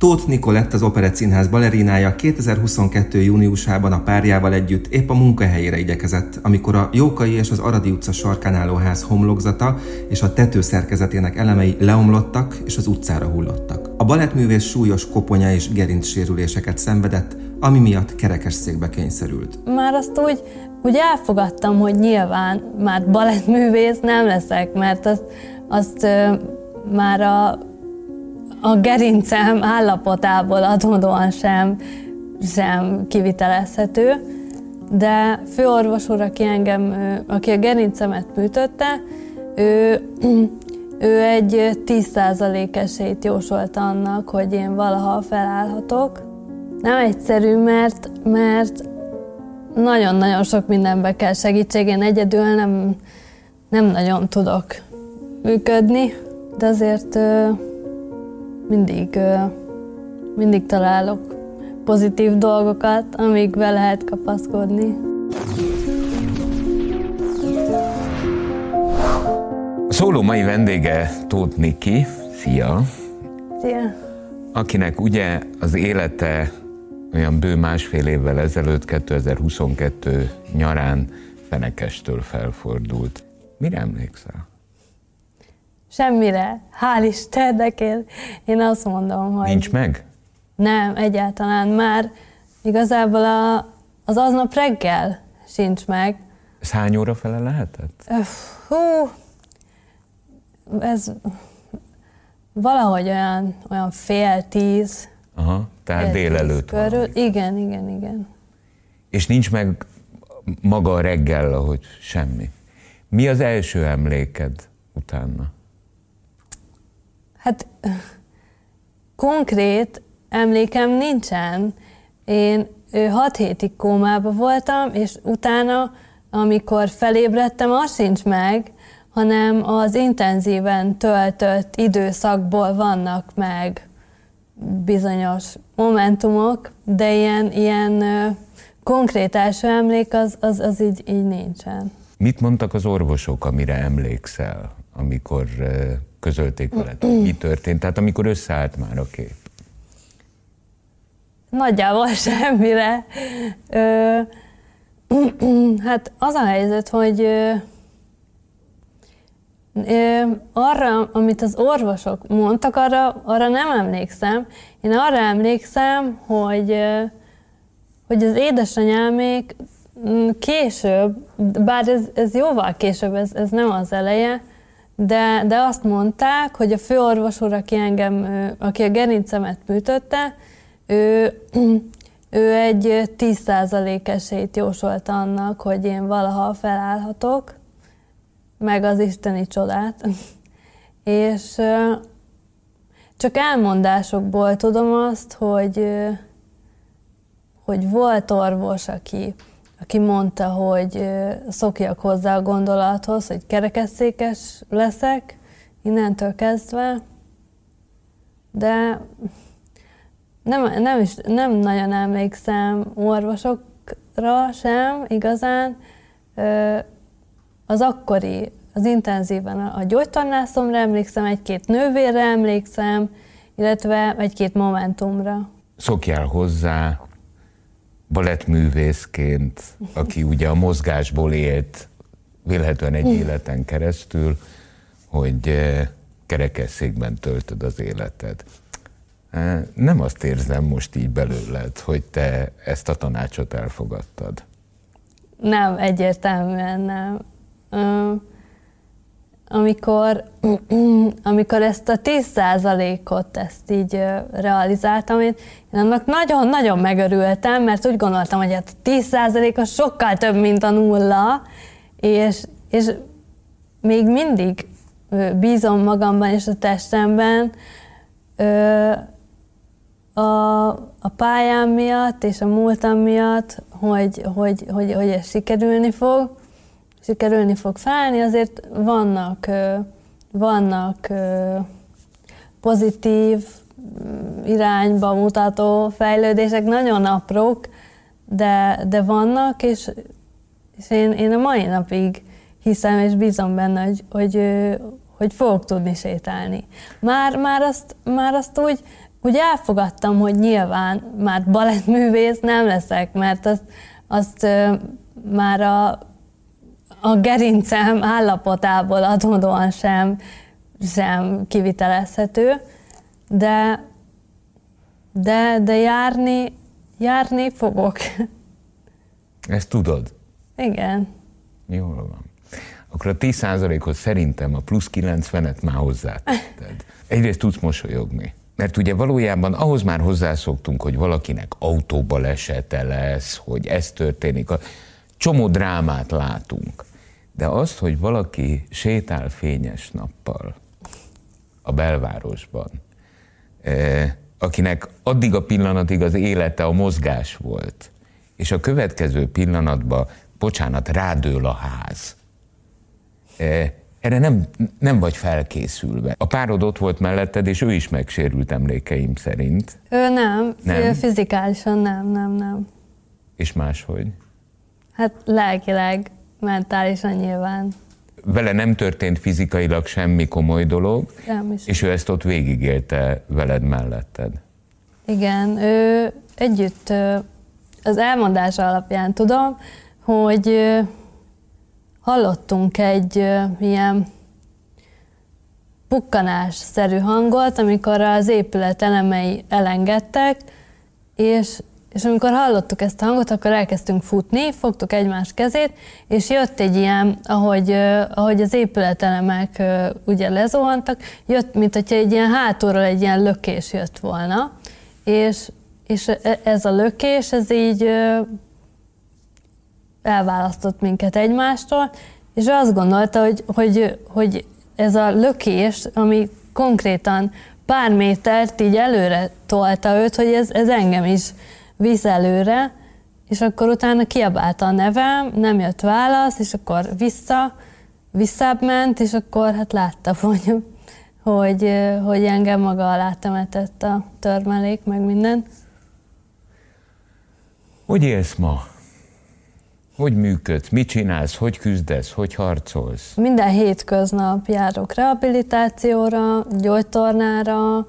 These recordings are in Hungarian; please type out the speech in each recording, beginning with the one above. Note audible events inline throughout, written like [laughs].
Tóth Nikolett az Operett Színház balerinája 2022. júniusában a párjával együtt épp a munkahelyére igyekezett, amikor a Jókai és az Aradi utca sarkán álló ház homlokzata és a tetőszerkezetének elemei leomlottak és az utcára hullottak. A balettművész súlyos koponya és gerincsérüléseket szenvedett, ami miatt kerekesszékbe kényszerült. Már azt úgy, úgy elfogadtam, hogy nyilván már balettművész nem leszek, mert azt, azt már a a gerincem állapotából adódóan sem, sem kivitelezhető, de főorvos úr, aki engem, aki a gerincemet műtötte, ő, [clears throat] ő egy 10% esélyt jósolt annak, hogy én valaha felállhatok. Nem egyszerű, mert, mert nagyon-nagyon sok mindenbe kell segítség, én egyedül nem, nem nagyon tudok működni, de azért mindig, mindig találok pozitív dolgokat, amikbe lehet kapaszkodni. A szóló mai vendége Tóth Niki. Szia! Szia! Akinek ugye az élete olyan bő másfél évvel ezelőtt, 2022 nyarán Fenekestől felfordult. Mire emlékszel? Semmire. Hál' Istennek én, én azt mondom, hogy... Nincs meg? Nem, egyáltalán már igazából a, az aznap reggel sincs meg. Ez hány óra fele lehetett? Hú, ez valahogy olyan, olyan fél tíz. Aha, tehát fél délelőtt körül. Igen, igen, igen. És nincs meg maga a reggel, ahogy semmi. Mi az első emléked utána? Hát konkrét emlékem nincsen. Én hat hétig kómában voltam, és utána, amikor felébredtem, az sincs meg, hanem az intenzíven töltött időszakból vannak meg bizonyos momentumok, de ilyen, ilyen konkrét első emlék az, az, az így, így nincsen. Mit mondtak az orvosok, amire emlékszel, amikor közölték veled, mi történt? Tehát amikor összeállt már a kép. Nagyjából [laughs] semmire. Ö, hát az a helyzet, hogy ö, arra, amit az orvosok mondtak, arra, arra nem emlékszem. Én arra emlékszem, hogy, hogy az édesanyámék később, bár ez, ez jóval később, ez, ez nem az eleje, de, de azt mondták, hogy a főorvos úr, aki engem, aki a gerincemet műtötte, ő, [clears throat] ő egy 10% esélyt jósolt annak, hogy én valaha felállhatok, meg az isteni csodát. [laughs] És csak elmondásokból tudom azt, hogy, hogy volt orvos, aki aki mondta, hogy szokjak hozzá a gondolathoz, hogy kerekesszékes leszek innentől kezdve, de nem, nem, is, nem nagyon emlékszem orvosokra sem igazán. Az akkori, az intenzíven a gyógytornászomra emlékszem, egy-két nővérre emlékszem, illetve egy-két momentumra. Szokjál hozzá balettművészként, aki ugye a mozgásból élt vélhetően egy életen keresztül, hogy eh, kerekesszékben töltöd az életed. Eh, nem azt érzem most így belőled, hogy te ezt a tanácsot elfogadtad. Nem, egyértelműen nem amikor, [clears throat] amikor ezt a 10%-ot ezt így realizáltam, én, én annak nagyon-nagyon megörültem, mert úgy gondoltam, hogy hát a 10% az sokkal több, mint a nulla, és, és még mindig bízom magamban és a testemben, a, a pályám miatt és a múltam miatt, hogy, hogy, hogy, hogy ez sikerülni fog, sikerülni fog felállni, azért vannak, vannak pozitív mm, irányba mutató fejlődések, nagyon aprók, de, de vannak, és, és én, én a mai napig hiszem és bízom benne, hogy, hogy, hogy fogok tudni sétálni. Már, már, azt, már azt úgy úgy elfogadtam, hogy nyilván már balettművész nem leszek, mert azt, azt már a, a gerincem állapotából adódóan sem, sem kivitelezhető, de, de, de járni, járni fogok. [laughs] Ezt tudod? Igen. Jól van. Akkor a 10%-hoz szerintem a plusz 90-et már hozzátetted. [laughs] Egyrészt tudsz mosolyogni. Mert ugye valójában ahhoz már hozzászoktunk, hogy valakinek autóbalesete lesz, hogy ez történik. A csomó drámát látunk. De azt, hogy valaki sétál fényes nappal a belvárosban, eh, akinek addig a pillanatig az élete a mozgás volt, és a következő pillanatban, bocsánat, rádől a ház. Eh, erre nem, nem vagy felkészülve. A párod ott volt melletted, és ő is megsérült emlékeim szerint. Ő nem, nem? fizikálisan nem, nem, nem. És máshogy? Hát lelkileg, mentálisan nyilván. Vele nem történt fizikailag semmi komoly dolog, is. és ő ezt ott végigélte veled melletted. Igen, ő együtt az elmondása alapján tudom, hogy hallottunk egy ilyen pukkanás-szerű hangot, amikor az épület elemei elengedtek, és, és amikor hallottuk ezt a hangot, akkor elkezdtünk futni, fogtuk egymás kezét, és jött egy ilyen, ahogy, ahogy az épületelemek ugye lezuhantak, jött, mint hogyha egy ilyen hátulról egy ilyen lökés jött volna, és, és e, ez a lökés, ez így elválasztott minket egymástól, és ő azt gondolta, hogy, hogy, hogy ez a lökés, ami konkrétan pár métert így előre tolta őt, hogy ez, ez engem is visz előre, és akkor utána kiabálta a nevem, nem jött válasz, és akkor vissza, visszább ment, és akkor hát látta, [laughs] hogy, hogy, hogy engem maga alá temetett a törmelék, meg minden. Hogy élsz ma? Hogy működsz? Mit csinálsz? Hogy küzdesz? Hogy harcolsz? Minden hétköznap járok rehabilitációra, gyógytornára,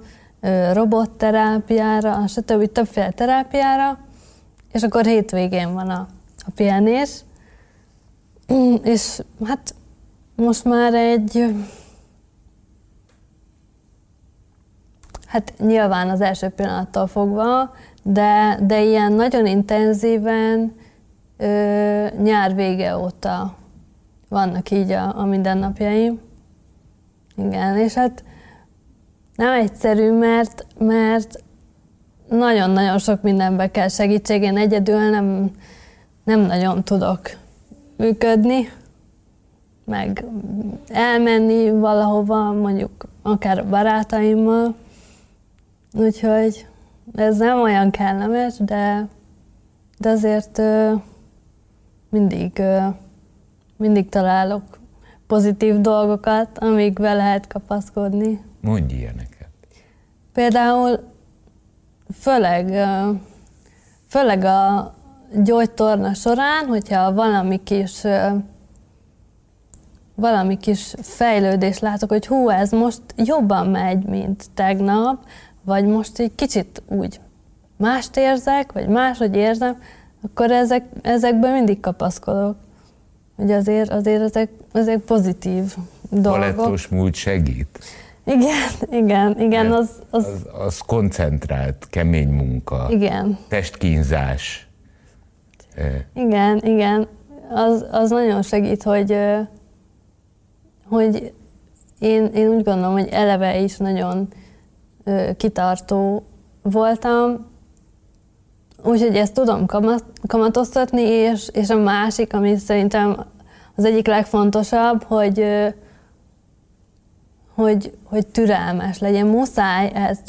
robotterápiára, stb. többféle terápiára, és akkor hétvégén van a, a pihenés. [clears throat] És hát most már egy Hát nyilván az első pillanattól fogva, de, de ilyen nagyon intenzíven ö, nyár vége óta vannak így a, a mindennapjaim. Igen, és hát nem egyszerű, mert, mert nagyon-nagyon sok mindenbe kell segítség. Én egyedül nem, nem nagyon tudok működni, meg elmenni valahova, mondjuk akár a barátaimmal. Úgyhogy ez nem olyan kellemes, de, de azért mindig, mindig találok pozitív dolgokat, amikbe lehet kapaszkodni. Mondj ilyeneket. Például főleg, főleg a gyógytorna során, hogyha valami kis valami kis fejlődés látok, hogy hú, ez most jobban megy, mint tegnap, vagy most egy kicsit úgy mást érzek, vagy máshogy érzem, akkor ezek, ezekben mindig kapaszkodok. Hogy azért, azért ezek, ezek pozitív dolgok. Palettos múlt segít. Igen, igen, igen. Az, az... Az, az koncentrált, kemény munka. Igen. Testkínzás. Igen, igen. Az, az nagyon segít, hogy, hogy én, én úgy gondolom, hogy eleve is nagyon kitartó voltam, úgyhogy ezt tudom kamatoztatni, és, és a másik, ami szerintem az egyik legfontosabb, hogy, hogy, hogy türelmes legyen. Muszáj ehhez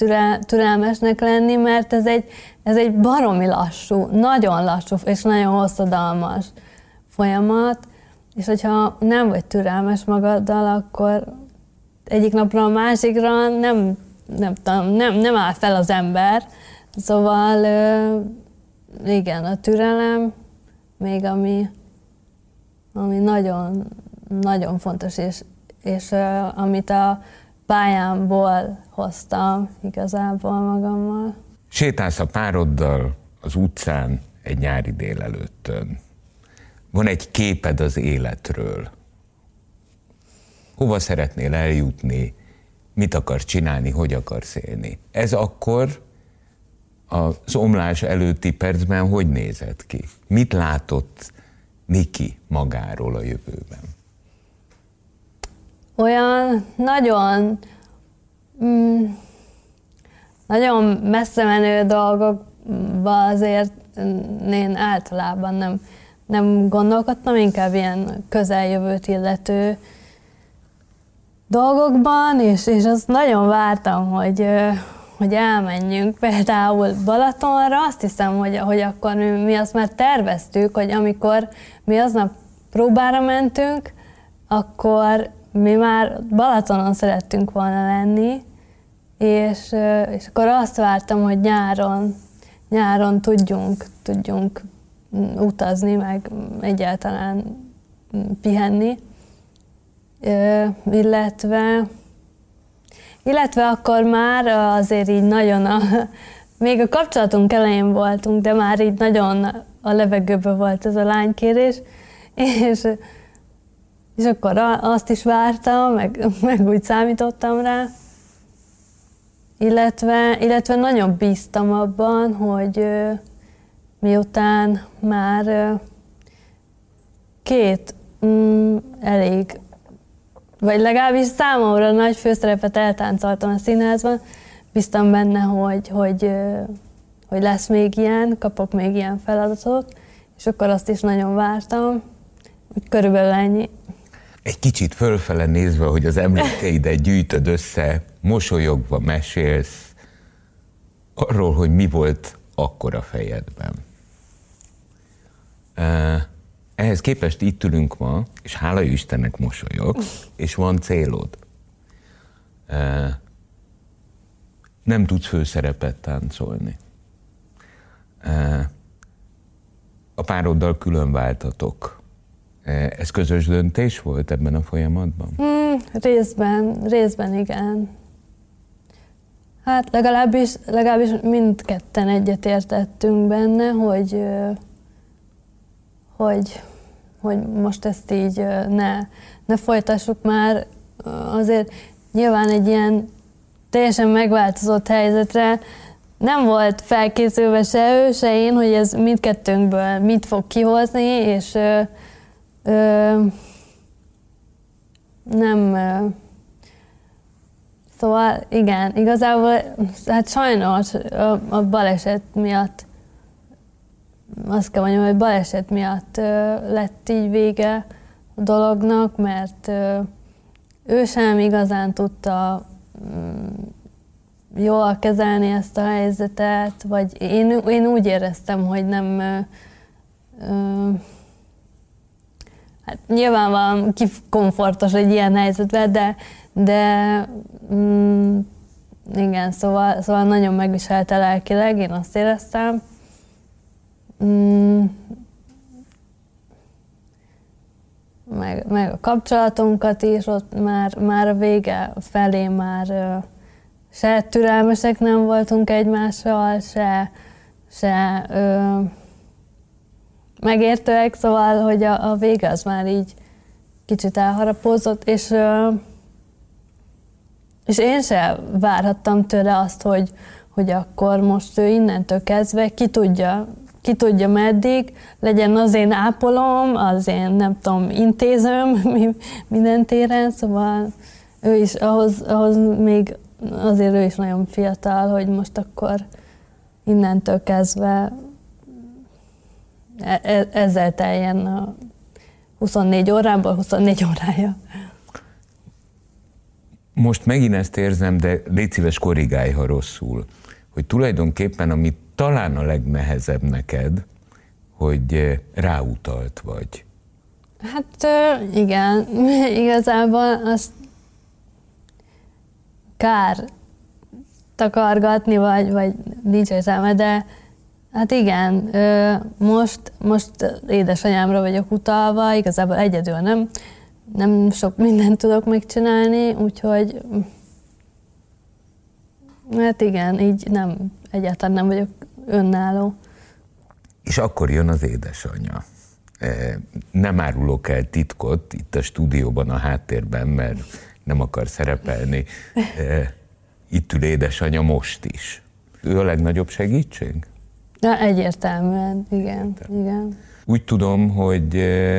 türelmesnek lenni, mert ez egy, ez egy baromi lassú, nagyon lassú és nagyon hosszadalmas folyamat, és hogyha nem vagy türelmes magaddal, akkor egyik napra a másikra nem nem, nem, nem áll fel az ember. Szóval igen, a türelem még ami, ami nagyon, nagyon fontos, és, és amit a pályámból hoztam igazából magammal. Sétálsz a pároddal az utcán egy nyári délelőttön. Van egy képed az életről. Hova szeretnél eljutni, mit akarsz csinálni, hogy akarsz élni. Ez akkor az omlás előtti percben hogy nézett ki? Mit látott Niki magáról a jövőben? Olyan nagyon, mm, nagyon messze menő dolgokba azért én általában nem, nem gondolkodtam, inkább ilyen közeljövőt illető dolgokban, és, és azt nagyon vártam, hogy, hogy elmenjünk például Balatonra, azt hiszem, hogy, hogy akkor mi, mi azt már terveztük, hogy amikor mi aznap próbára mentünk, akkor mi már Balatonon szerettünk volna lenni, és, és akkor azt vártam, hogy nyáron, nyáron tudjunk, tudjunk utazni, meg egyáltalán pihenni, illetve illetve akkor már azért így nagyon a, [laughs] még a kapcsolatunk elején voltunk, de már így nagyon a levegőben volt ez a lánykérés, [laughs] és, és akkor azt is vártam, meg, [laughs] meg úgy számítottam rá, illetve, illetve nagyon bíztam abban, hogy miután már két mm, elég vagy legalábbis számomra nagy főszerepet eltáncoltam a színházban, biztam benne, hogy, hogy, hogy lesz még ilyen, kapok még ilyen feladatot, és akkor azt is nagyon vártam, hogy körülbelül ennyi. Egy kicsit fölfele nézve, hogy az emlékeidet gyűjtöd össze, mosolyogva mesélsz arról, hogy mi volt akkor a fejedben. Ehhez képest itt ülünk ma, és hála Istennek mosolyog, [laughs] és van célod. Nem tudsz főszerepet táncolni. A pároddal külön váltatok. Ez közös döntés volt ebben a folyamatban? Mm, részben, részben igen. Hát legalábbis, legalábbis mindketten egyetértettünk benne, hogy, hogy hogy most ezt így ne, ne folytassuk már. Azért nyilván egy ilyen teljesen megváltozott helyzetre nem volt felkészülve se ő, se én, hogy ez mindkettőnkből mit fog kihozni, és ö, ö, nem... Ö, szóval igen, igazából hát sajnos a, a baleset miatt azt kell mondjam, hogy baleset miatt lett így vége a dolognak, mert ő sem igazán tudta mm, jól kezelni ezt a helyzetet, vagy én, én úgy éreztem, hogy nem hát nyilvánvalóan komfortos egy ilyen helyzetben, de, de mm, igen, szóval, szóval nagyon megviselte lelkileg, én azt éreztem. Mm, meg, meg a kapcsolatunkat is, ott már, már a vége felé már se türelmesek nem voltunk egymással, se, se uh, megértőek, szóval, hogy a, a vége az már így kicsit elharapózott, és, uh, és én se várhattam tőle azt, hogy, hogy akkor most ő innentől kezdve ki tudja ki tudja meddig, legyen az én ápolom, az én nem tudom, intézőm [laughs] minden téren, szóval ő is, ahhoz, ahhoz még azért ő is nagyon fiatal, hogy most akkor innentől kezdve e, e, ezzel teljen a 24 órából 24 órája. Most megint ezt érzem, de légy szíves korrigálj, ha rosszul, hogy tulajdonképpen amit talán a legnehezebb neked, hogy eh, ráutalt vagy. Hát igen, [laughs] igazából azt kár takargatni, vagy, vagy nincs értelme, de hát igen, most, most édesanyámra vagyok utalva, igazából egyedül nem, nem sok mindent tudok megcsinálni, úgyhogy Hát igen, így nem, egyáltalán nem vagyok önálló. És akkor jön az édesanyja. E, nem árulok el titkot itt a stúdióban a háttérben, mert nem akar szerepelni. E, itt ül édesanyja most is. Ő a legnagyobb segítség? Ja, egyértelműen, igen, igen. Úgy tudom, hogy e,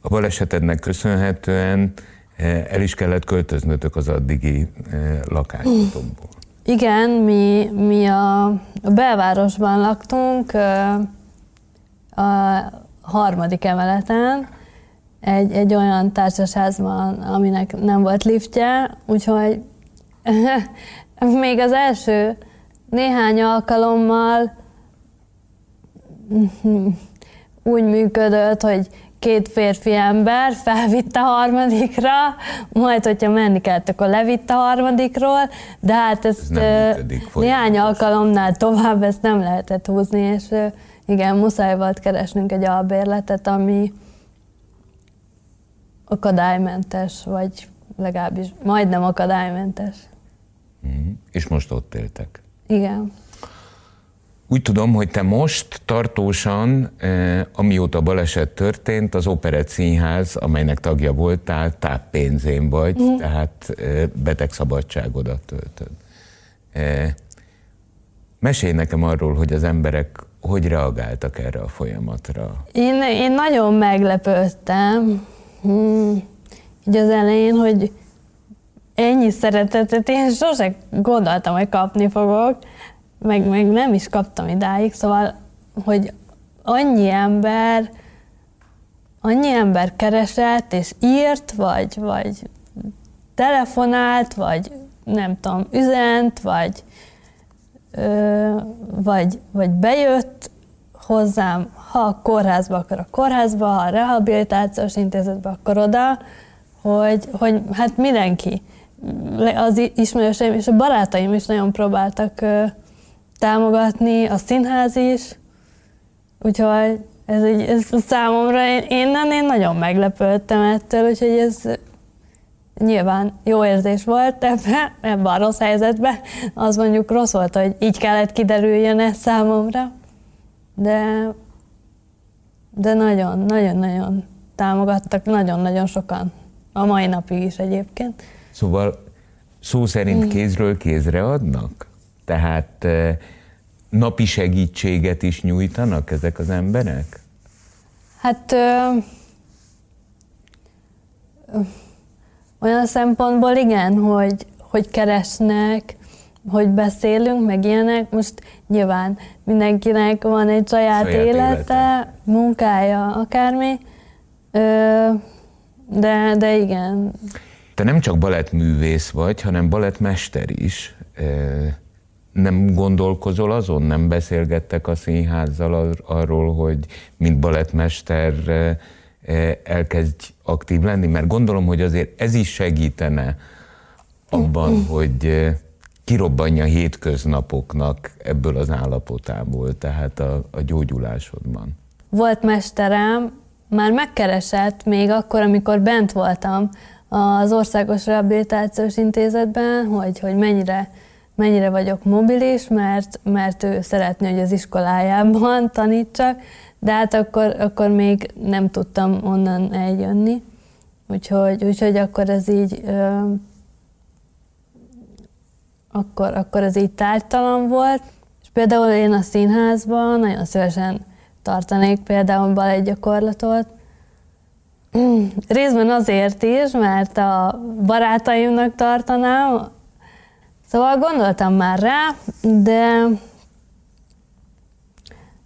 a balesetednek köszönhetően el is kellett költöznötök az addigi lakásotokból. Igen, mi, mi a, a belvárosban laktunk, a harmadik emeleten, egy, egy olyan társasházban, aminek nem volt liftje, úgyhogy [laughs] még az első néhány alkalommal [laughs] úgy működött, hogy két férfi ember felvitt a harmadikra, majd, hogyha menni kellett, akkor levitt a harmadikról, de hát ezt Ez néhány alkalomnál tovább ezt nem lehetett húzni, és igen, muszáj volt keresnünk egy albérletet, ami akadálymentes, vagy legalábbis majdnem akadálymentes. Mm. És most ott éltek? Igen. Úgy tudom, hogy te most tartósan, eh, amióta baleset történt, az Operett Színház, amelynek tagja voltál, táppénzén vagy, mm. tehát eh, betegszabadságodat töltöd. Eh, mesélj nekem arról, hogy az emberek hogy reagáltak erre a folyamatra? Én, én nagyon meglepődtem, hmm, így az elején, hogy ennyi szeretetet én sose gondoltam, hogy kapni fogok, meg, meg nem is kaptam idáig, szóval, hogy annyi ember, annyi ember keresett és írt, vagy, vagy telefonált, vagy nem tudom, üzent, vagy vagy, vagy bejött hozzám, ha a kórházba, akkor a kórházba, ha a rehabilitációs intézetbe, akkor oda, hogy, hogy hát mindenki, az ismerőseim és a barátaim is nagyon próbáltak támogatni, a színház is, úgyhogy ez, egy, ez számomra, én, én, én nagyon meglepődtem ettől, úgyhogy ez nyilván jó érzés volt ebben, ebben a rossz helyzetben. Az mondjuk rossz volt, hogy így kellett kiderüljön ez számomra. De, de nagyon, nagyon-nagyon támogattak, nagyon-nagyon sokan. A mai napig is egyébként. Szóval szó szerint kézről kézre adnak? Tehát napi segítséget is nyújtanak ezek az emberek? Hát ö, ö, olyan szempontból igen, hogy, hogy keresnek, hogy beszélünk, meg ilyenek. Most nyilván mindenkinek van egy saját, saját élete, élete, munkája, akármi, de, de igen. Te nem csak balettművész vagy, hanem balettmester is. Nem gondolkozol azon, nem beszélgettek a színházzal arról, hogy mint balettmester elkezdj aktív lenni? Mert gondolom, hogy azért ez is segítene abban, hogy kirobbanja hétköznapoknak ebből az állapotából, tehát a, a gyógyulásodban. Volt mesterem, már megkeresett még akkor, amikor bent voltam az Országos Rehabilitációs Intézetben, hogy, hogy mennyire, mennyire vagyok mobilis, mert, mert ő szeretné, hogy az iskolájában [laughs] tanítsak, de hát akkor, akkor még nem tudtam onnan eljönni. Úgyhogy, úgyhogy akkor ez így ö, akkor, akkor ez így tártalan volt. És például én a színházban nagyon szívesen tartanék például egy gyakorlatot. [clears throat] Részben azért is, mert a barátaimnak tartanám, szóval gondoltam már rá, de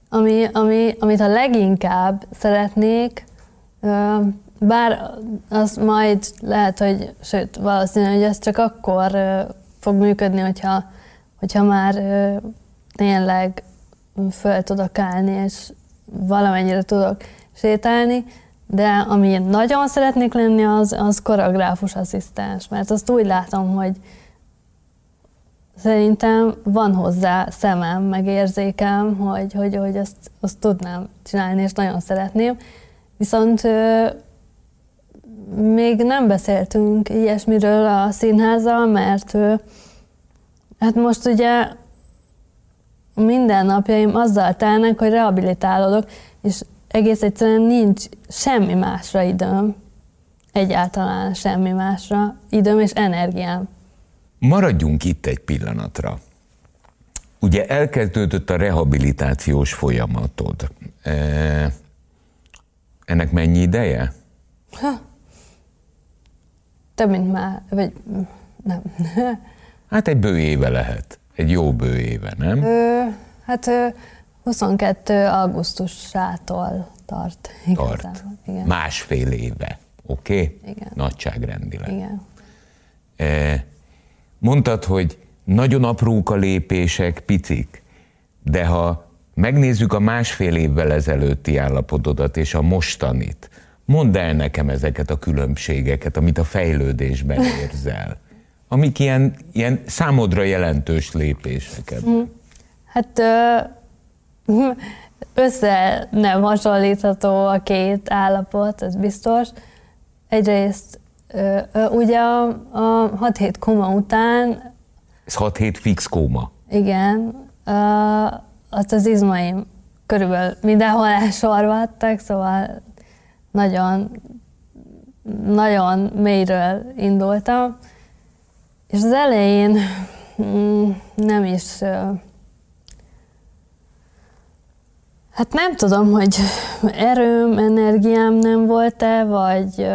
ami, ami, amit a leginkább szeretnék, bár az majd lehet, hogy, sőt, valószínű, hogy ez csak akkor fog működni, hogyha, hogyha már tényleg föl tudok állni, és valamennyire tudok sétálni, de ami nagyon szeretnék lenni, az, az koreográfus asszisztens, mert azt úgy látom, hogy szerintem van hozzá szemem, meg érzékem, hogy, hogy, hogy azt, azt tudnám csinálni, és nagyon szeretném. Viszont még nem beszéltünk ilyesmiről a színházzal, mert Hát most ugye minden napjaim azzal telnek, hogy rehabilitálódok, és egész egyszerűen nincs semmi másra időm. Egyáltalán semmi másra időm és energiám. Maradjunk itt egy pillanatra. Ugye elkezdődött a rehabilitációs folyamatod. E, ennek mennyi ideje? Ha. Több, mint már, vagy nem. [laughs] Hát egy bő éve lehet. Egy jó bő éve, nem? Ö, hát ö, 22. augusztusától tart. Igazából. Tart. Igen. Másfél éve. Oké? Okay? Igen. Nagyságrendileg. Igen. E, mondtad, hogy nagyon aprók a lépések, picik, de ha megnézzük a másfél évvel ezelőtti állapotodat és a mostanit, mondd el nekem ezeket a különbségeket, amit a fejlődésben érzel, amik ilyen, ilyen számodra jelentős lépéseket. Hm. Hát [laughs] össze nem hasonlítható a két állapot, ez biztos. Egyrészt ugye a, a 6 hét koma után ez 6 hét fix kóma. Igen. Azt az izmaim körülbelül mindenhol elsorvadtak, szóval nagyon, nagyon mélyről indultam. És az elején mm, nem is... Hát nem tudom, hogy erőm, energiám nem volt-e, vagy,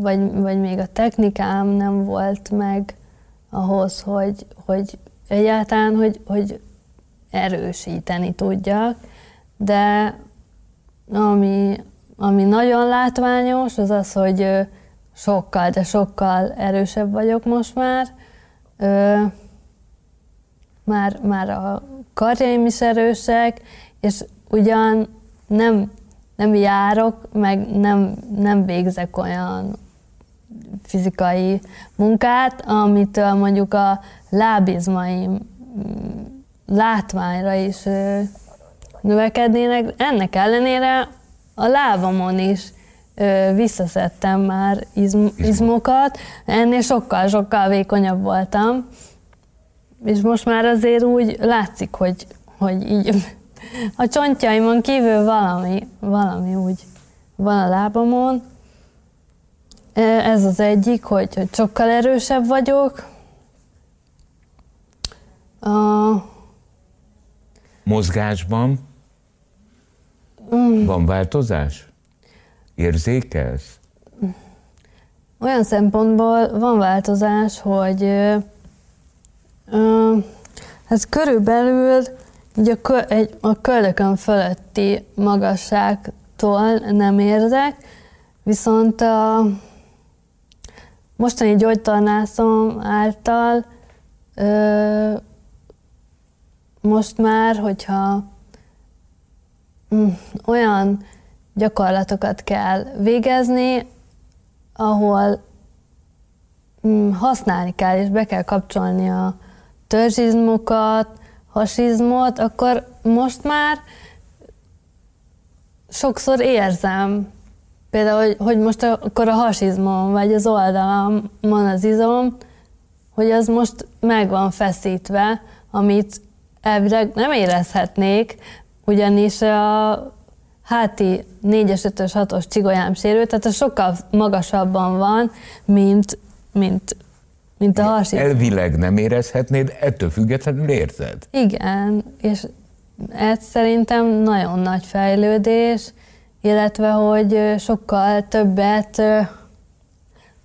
vagy, vagy még a technikám nem volt meg ahhoz, hogy, hogy egyáltalán, hogy, hogy erősíteni tudjak, de ami, ami nagyon látványos, az az, hogy sokkal, de sokkal erősebb vagyok most már. Már, már a karjaim is erősek, és ugyan nem, nem járok, meg nem, nem végzek olyan fizikai munkát, amitől mondjuk a lábizmaim mm, látványra is növekednének. Ennek ellenére a lábamon is visszaszedtem már izm, izmokat, ennél sokkal-sokkal vékonyabb voltam, és most már azért úgy látszik, hogy, hogy így [laughs] a csontjaimon kívül valami, valami úgy van a lábamon, ez az egyik, hogy, hogy sokkal erősebb vagyok. A... Mozgásban mm. van változás? Érzékelsz? Olyan szempontból van változás, hogy ö, ö, hát körülbelül így a, kö, egy, a köldökön fölötti magasságtól nem érzek, viszont a, mostani gyógytornászom által ö, most már, hogyha mm, olyan gyakorlatokat kell végezni, ahol mm, használni kell, és be kell kapcsolni a törzsizmokat, hasizmot, akkor most már sokszor érzem Például, hogy, most akkor a hasizmom, vagy az oldalamon az izom, hogy az most meg van feszítve, amit elvileg nem érezhetnék, ugyanis a háti 4-es, 5-ös, 6-os csigolyám sérült, tehát a sokkal magasabban van, mint, mint, mint a hasizom. Elvileg nem érezhetnéd, ettől függetlenül érzed? Igen, és ez szerintem nagyon nagy fejlődés, illetve hogy sokkal többet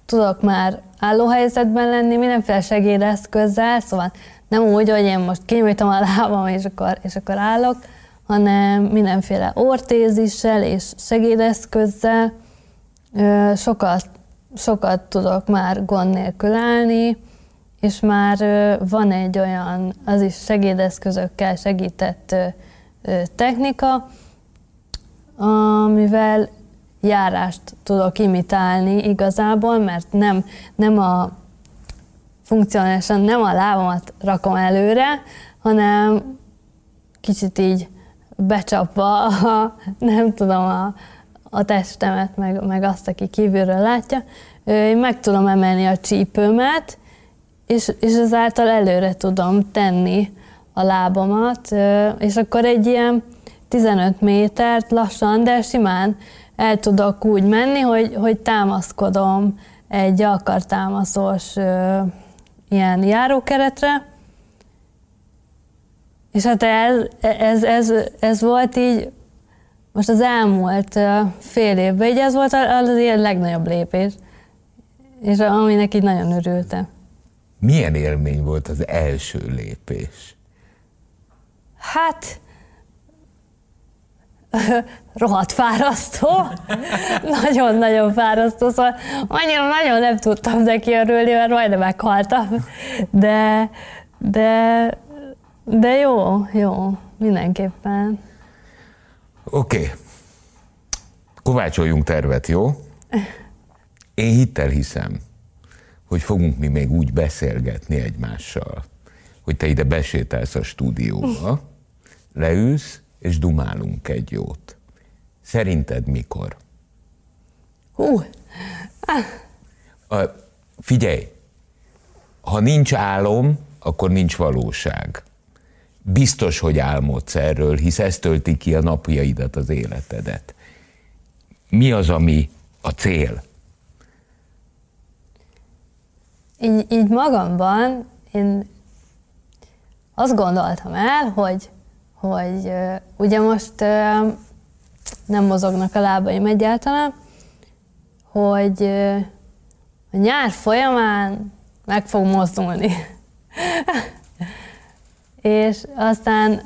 tudok már állóhelyzetben lenni, mindenféle segédeszközzel, szóval nem úgy, hogy én most kinyújtom a lábam, és akkor, és akkor állok, hanem mindenféle ortézissel és segédeszközzel sokat, sokat tudok már gond nélkül állni, és már van egy olyan, az is segédeszközökkel segített technika, amivel járást tudok imitálni igazából, mert nem, nem a funkcionálisan nem a lábamat rakom előre, hanem kicsit így becsapva a, nem tudom, a, a testemet, meg, meg azt, aki kívülről látja, én meg tudom emelni a csípőmet, és, és ezáltal előre tudom tenni a lábamat, és akkor egy ilyen 15 métert lassan, de simán el tudok úgy menni, hogy, hogy támaszkodom egy alkartámaszós ilyen járókeretre, és hát ez, ez, ez, ez volt így, most az elmúlt fél évben, így ez volt az ilyen legnagyobb lépés, és aminek így nagyon örültem. Milyen élmény volt az első lépés? Hát, [laughs] rohadt fárasztó, [laughs] nagyon-nagyon fárasztó, szóval annyira nagyon nem tudtam neki örülni, mert majdnem meghaltam, de, de, de jó, jó, mindenképpen. Oké, okay. kovácsoljunk tervet, jó? Én hittel hiszem, hogy fogunk mi még úgy beszélgetni egymással, hogy te ide besétálsz a stúdióba, leülsz, és dumálunk egy jót. Szerinted mikor? Hú! A, figyelj, ha nincs álom, akkor nincs valóság. Biztos, hogy álmodsz erről, hisz ez tölti ki a napjaidat, az életedet. Mi az, ami a cél? Így, így magamban én azt gondoltam el, hogy hogy ugye most nem mozognak a lábaim egyáltalán, hogy a nyár folyamán meg fog mozdulni. [laughs] és aztán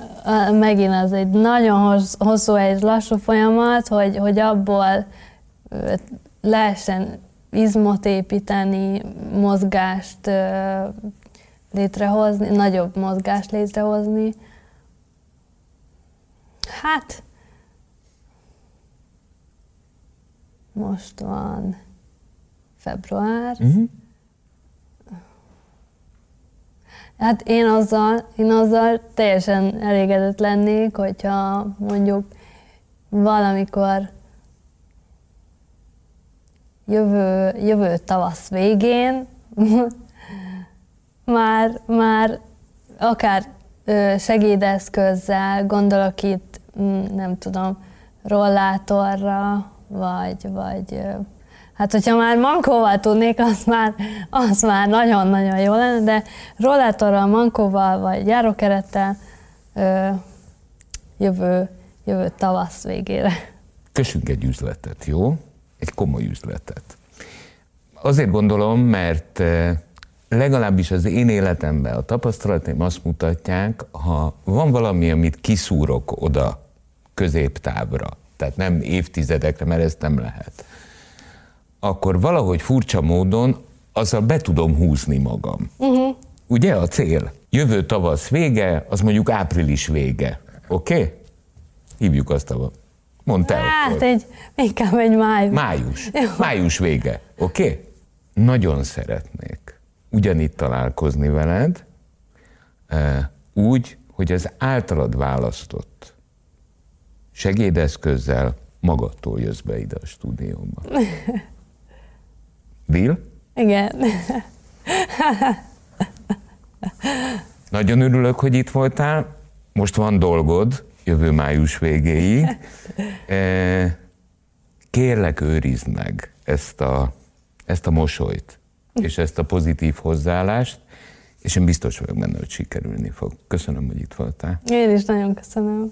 megint az egy nagyon hosszú és lassú folyamat, hogy, hogy abból lehessen izmot építeni, mozgást létrehozni, nagyobb mozgást létrehozni, Hát, most van február. Uh-huh. Hát én azzal, én azzal teljesen elégedett lennék, hogyha mondjuk valamikor jövő, jövő tavasz végén [laughs] már, már akár segédeszközzel, gondolok itt, nem tudom, rollátorra, vagy, vagy hát hogyha már mankóval tudnék, az már, az már nagyon-nagyon jó lenne, de rollátorral, mankóval, vagy járókerettel jövő, jövő tavasz végére. Kössünk egy üzletet, jó? Egy komoly üzletet. Azért gondolom, mert legalábbis az én életemben a tapasztalataim azt mutatják, ha van valami, amit kiszúrok oda középtávra, tehát nem évtizedekre, mert ezt nem lehet, akkor valahogy furcsa módon azzal be tudom húzni magam. Uh-huh. Ugye a cél? Jövő tavasz vége, az mondjuk április vége. Oké? Okay? Hívjuk azt a... Mondd te Hát akkor. egy, inkább egy május. Május. Jó. Május vége. Oké? Okay? Nagyon szeretnék ugyanitt találkozni veled, e, úgy, hogy az általad választott segédeszközzel magadtól jössz be ide a stúdióba. Bill? [laughs] Igen. [laughs] Nagyon örülök, hogy itt voltál. Most van dolgod, jövő május végéig. [laughs] E, kérlek, őrizd meg ezt a, ezt a mosolyt, és ezt a pozitív hozzáállást, és én biztos vagyok benne, hogy sikerülni fog. Köszönöm, hogy itt voltál. Én is nagyon köszönöm.